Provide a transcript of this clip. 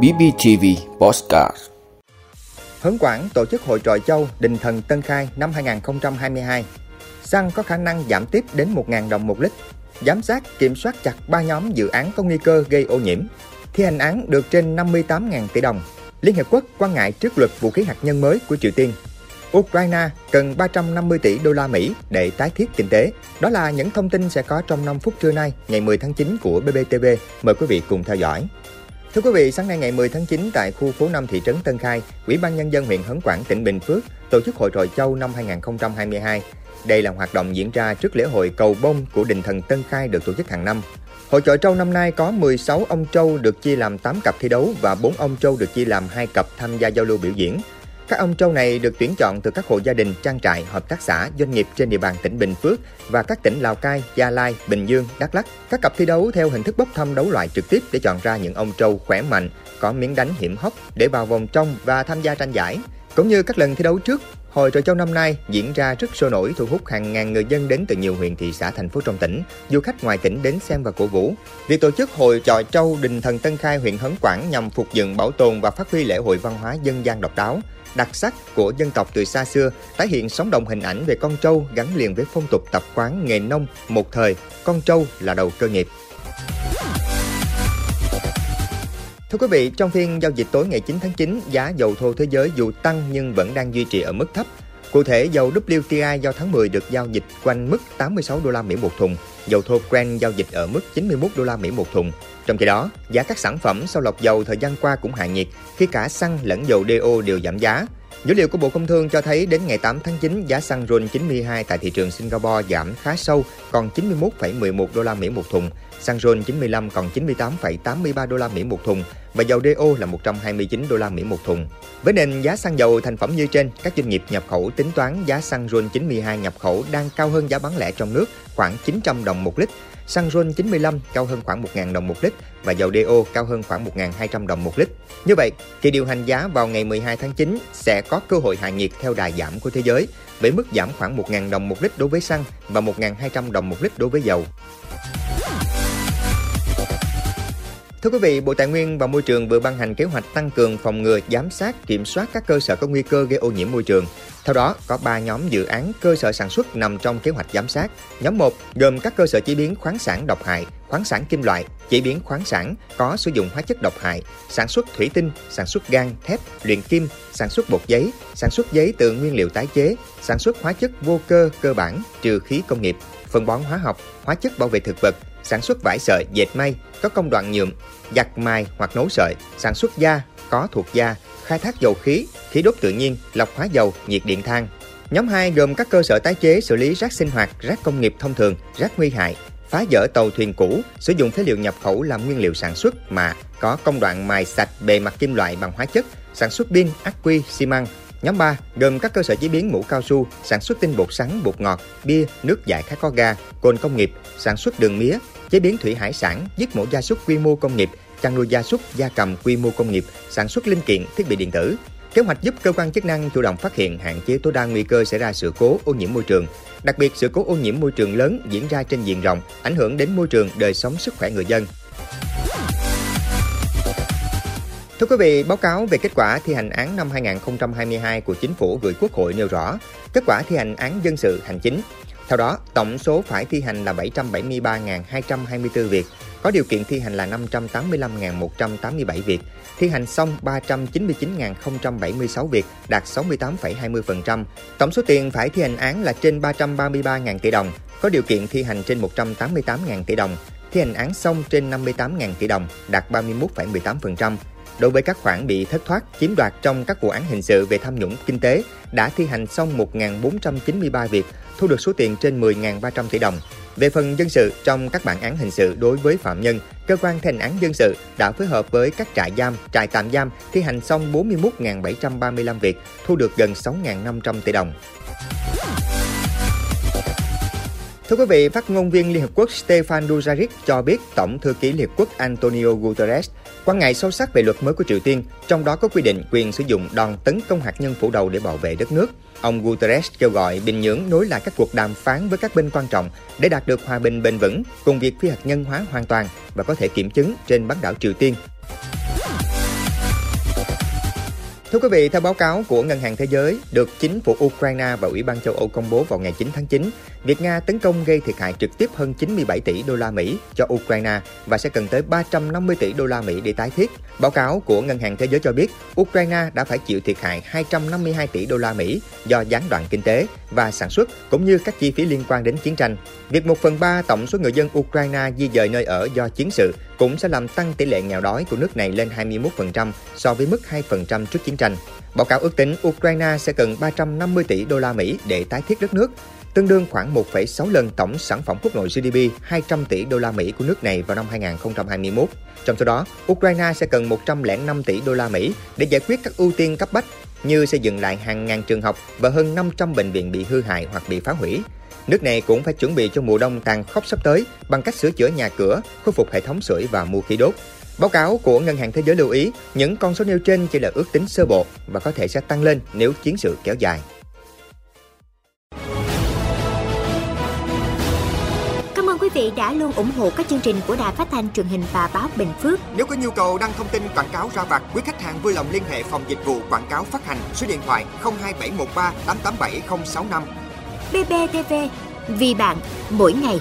BBTV Postcard Hấn Quảng tổ chức hội trọi châu Đình Thần Tân Khai năm 2022. Xăng có khả năng giảm tiếp đến 1.000 đồng một lít. Giám sát kiểm soát chặt 3 nhóm dự án có nguy cơ gây ô nhiễm. Thi hành án được trên 58.000 tỷ đồng. Liên Hợp Quốc quan ngại trước luật vũ khí hạt nhân mới của Triều Tiên. Ukraine cần 350 tỷ đô la Mỹ để tái thiết kinh tế. Đó là những thông tin sẽ có trong 5 phút trưa nay, ngày 10 tháng 9 của BBTV. Mời quý vị cùng theo dõi. Thưa quý vị, sáng nay ngày 10 tháng 9 tại khu phố 5 thị trấn Tân Khai, Ủy ban Nhân dân huyện Hấn Quảng, tỉnh Bình Phước tổ chức hội trọi châu năm 2022. Đây là hoạt động diễn ra trước lễ hội cầu bông của đình thần Tân Khai được tổ chức hàng năm. Hội trọi trâu năm nay có 16 ông trâu được chia làm 8 cặp thi đấu và 4 ông trâu được chia làm 2 cặp tham gia giao lưu biểu diễn. Các ông trâu này được tuyển chọn từ các hộ gia đình, trang trại, hợp tác xã, doanh nghiệp trên địa bàn tỉnh Bình Phước và các tỉnh Lào Cai, Gia Lai, Bình Dương, Đắk Lắk. Các cặp thi đấu theo hình thức bốc thăm đấu loại trực tiếp để chọn ra những ông trâu khỏe mạnh, có miếng đánh hiểm hóc để vào vòng trong và tham gia tranh giải. Cũng như các lần thi đấu trước, Hội trò châu năm nay diễn ra rất sôi nổi thu hút hàng ngàn người dân đến từ nhiều huyện thị xã thành phố trong tỉnh, du khách ngoài tỉnh đến xem và cổ vũ. Việc tổ chức hội trò châu Đình Thần Tân Khai huyện Hấn Quảng nhằm phục dựng bảo tồn và phát huy lễ hội văn hóa dân gian độc đáo, đặc sắc của dân tộc từ xa xưa, tái hiện sống động hình ảnh về con trâu gắn liền với phong tục tập quán nghề nông một thời, con trâu là đầu cơ nghiệp. Thưa quý vị, trong phiên giao dịch tối ngày 9 tháng 9, giá dầu thô thế giới dù tăng nhưng vẫn đang duy trì ở mức thấp. Cụ thể, dầu WTI giao tháng 10 được giao dịch quanh mức 86 đô la Mỹ một thùng, dầu thô Brent giao dịch ở mức 91 đô la Mỹ một thùng. Trong khi đó, giá các sản phẩm sau lọc dầu thời gian qua cũng hạ nhiệt khi cả xăng lẫn dầu DO đều giảm giá. Dữ liệu của Bộ Công Thương cho thấy đến ngày 8 tháng 9, giá xăng RON 92 tại thị trường Singapore giảm khá sâu, còn 91,11 đô la Mỹ một thùng. Xăng RON 95 còn 98,83 đô la Mỹ một thùng và dầu DO là 129 đô la Mỹ một thùng. Với nền giá xăng dầu thành phẩm như trên, các doanh nghiệp nhập khẩu tính toán giá xăng RON 92 nhập khẩu đang cao hơn giá bán lẻ trong nước khoảng 900 đồng một lít xăng RON 95 cao hơn khoảng 1.000 đồng một lít và dầu DO cao hơn khoảng 1.200 đồng một lít. Như vậy, kỳ điều hành giá vào ngày 12 tháng 9 sẽ có cơ hội hạ nhiệt theo đà giảm của thế giới, với mức giảm khoảng 1.000 đồng một lít đối với xăng và 1.200 đồng một lít đối với dầu. Thưa quý vị, Bộ Tài nguyên và Môi trường vừa ban hành kế hoạch tăng cường phòng ngừa, giám sát, kiểm soát các cơ sở có nguy cơ gây ô nhiễm môi trường. Theo đó, có 3 nhóm dự án cơ sở sản xuất nằm trong kế hoạch giám sát. Nhóm 1 gồm các cơ sở chế biến khoáng sản độc hại, khoáng sản kim loại, chế biến khoáng sản có sử dụng hóa chất độc hại, sản xuất thủy tinh, sản xuất gan, thép, luyện kim, sản xuất bột giấy, sản xuất giấy từ nguyên liệu tái chế, sản xuất hóa chất vô cơ cơ bản trừ khí công nghiệp, phân bón hóa học, hóa chất bảo vệ thực vật, sản xuất vải sợi, dệt may, có công đoạn nhuộm, giặt mài hoặc nấu sợi, sản xuất da, có thuộc da, khai thác dầu khí, khí đốt tự nhiên, lọc hóa dầu, nhiệt điện than. Nhóm 2 gồm các cơ sở tái chế xử lý rác sinh hoạt, rác công nghiệp thông thường, rác nguy hại, phá dỡ tàu thuyền cũ, sử dụng phế liệu nhập khẩu làm nguyên liệu sản xuất mà có công đoạn mài sạch bề mặt kim loại bằng hóa chất, sản xuất pin, ắc quy, xi măng. Nhóm 3 gồm các cơ sở chế biến mũ cao su, sản xuất tinh bột sắn, bột ngọt, bia, nước giải khát có ga, cồn công nghiệp, sản xuất đường mía, chế biến thủy hải sản, giết mổ gia súc quy mô công nghiệp, chăn nuôi gia súc, gia cầm quy mô công nghiệp, sản xuất linh kiện, thiết bị điện tử. Kế hoạch giúp cơ quan chức năng chủ động phát hiện, hạn chế tối đa nguy cơ xảy ra sự cố ô nhiễm môi trường. Đặc biệt, sự cố ô nhiễm môi trường lớn diễn ra trên diện rộng, ảnh hưởng đến môi trường, đời sống sức khỏe người dân. Thưa quý vị, báo cáo về kết quả thi hành án năm 2022 của Chính phủ gửi Quốc hội nêu rõ, kết quả thi hành án dân sự hành chính theo đó, tổng số phải thi hành là 773.224 việc, có điều kiện thi hành là 585.187 việc, thi hành xong 399.076 việc, đạt 68,20%. Tổng số tiền phải thi hành án là trên 333.000 tỷ đồng, có điều kiện thi hành trên 188.000 tỷ đồng, thi hành án xong trên 58.000 tỷ đồng, đạt 31,18%. Đối với các khoản bị thất thoát, chiếm đoạt trong các vụ án hình sự về tham nhũng kinh tế, đã thi hành xong 1.493 việc, thu được số tiền trên 10.300 tỷ đồng. Về phần dân sự, trong các bản án hình sự đối với phạm nhân, cơ quan thi hành án dân sự đã phối hợp với các trại giam, trại tạm giam thi hành xong 41.735 việc, thu được gần 6.500 tỷ đồng. Thưa quý vị, phát ngôn viên Liên Hợp Quốc Stefan Dujarric cho biết Tổng thư ký Liên Hợp Quốc Antonio Guterres quan ngại sâu sắc về luật mới của Triều Tiên, trong đó có quy định quyền sử dụng đòn tấn công hạt nhân phủ đầu để bảo vệ đất nước. Ông Guterres kêu gọi Bình Nhưỡng nối lại các cuộc đàm phán với các bên quan trọng để đạt được hòa bình bền vững cùng việc phi hạt nhân hóa hoàn toàn và có thể kiểm chứng trên bán đảo Triều Tiên Thưa quý vị, theo báo cáo của Ngân hàng Thế giới được chính phủ Ukraine và Ủy ban châu Âu công bố vào ngày 9 tháng 9, việc Nga tấn công gây thiệt hại trực tiếp hơn 97 tỷ đô la Mỹ cho Ukraine và sẽ cần tới 350 tỷ đô la Mỹ để tái thiết. Báo cáo của Ngân hàng Thế giới cho biết, Ukraine đã phải chịu thiệt hại 252 tỷ đô la Mỹ do gián đoạn kinh tế và sản xuất cũng như các chi phí liên quan đến chiến tranh. Việc 1 phần 3 tổng số người dân Ukraine di dời nơi ở do chiến sự cũng sẽ làm tăng tỷ lệ nghèo đói của nước này lên 21% so với mức 2% trước chiến tranh. Báo cáo ước tính Ukraine sẽ cần 350 tỷ đô la Mỹ để tái thiết đất nước, tương đương khoảng 1,6 lần tổng sản phẩm quốc nội GDP 200 tỷ đô la Mỹ của nước này vào năm 2021. Trong số đó, Ukraine sẽ cần 105 tỷ đô la Mỹ để giải quyết các ưu tiên cấp bách như xây dựng lại hàng ngàn trường học và hơn 500 bệnh viện bị hư hại hoặc bị phá hủy. Nước này cũng phải chuẩn bị cho mùa đông tàn khốc sắp tới bằng cách sửa chữa nhà cửa, khôi phục hệ thống sưởi và mua khí đốt. Báo cáo của Ngân hàng Thế giới lưu ý, những con số nêu trên chỉ là ước tính sơ bộ và có thể sẽ tăng lên nếu chiến sự kéo dài. Cảm ơn quý vị đã luôn ủng hộ các chương trình của Đài Phát thanh truyền hình và báo Bình Phước. Nếu có nhu cầu đăng thông tin quảng cáo ra vặt, quý khách hàng vui lòng liên hệ phòng dịch vụ quảng cáo phát hành số điện thoại 02713 887065. BBTV, vì bạn, mỗi ngày.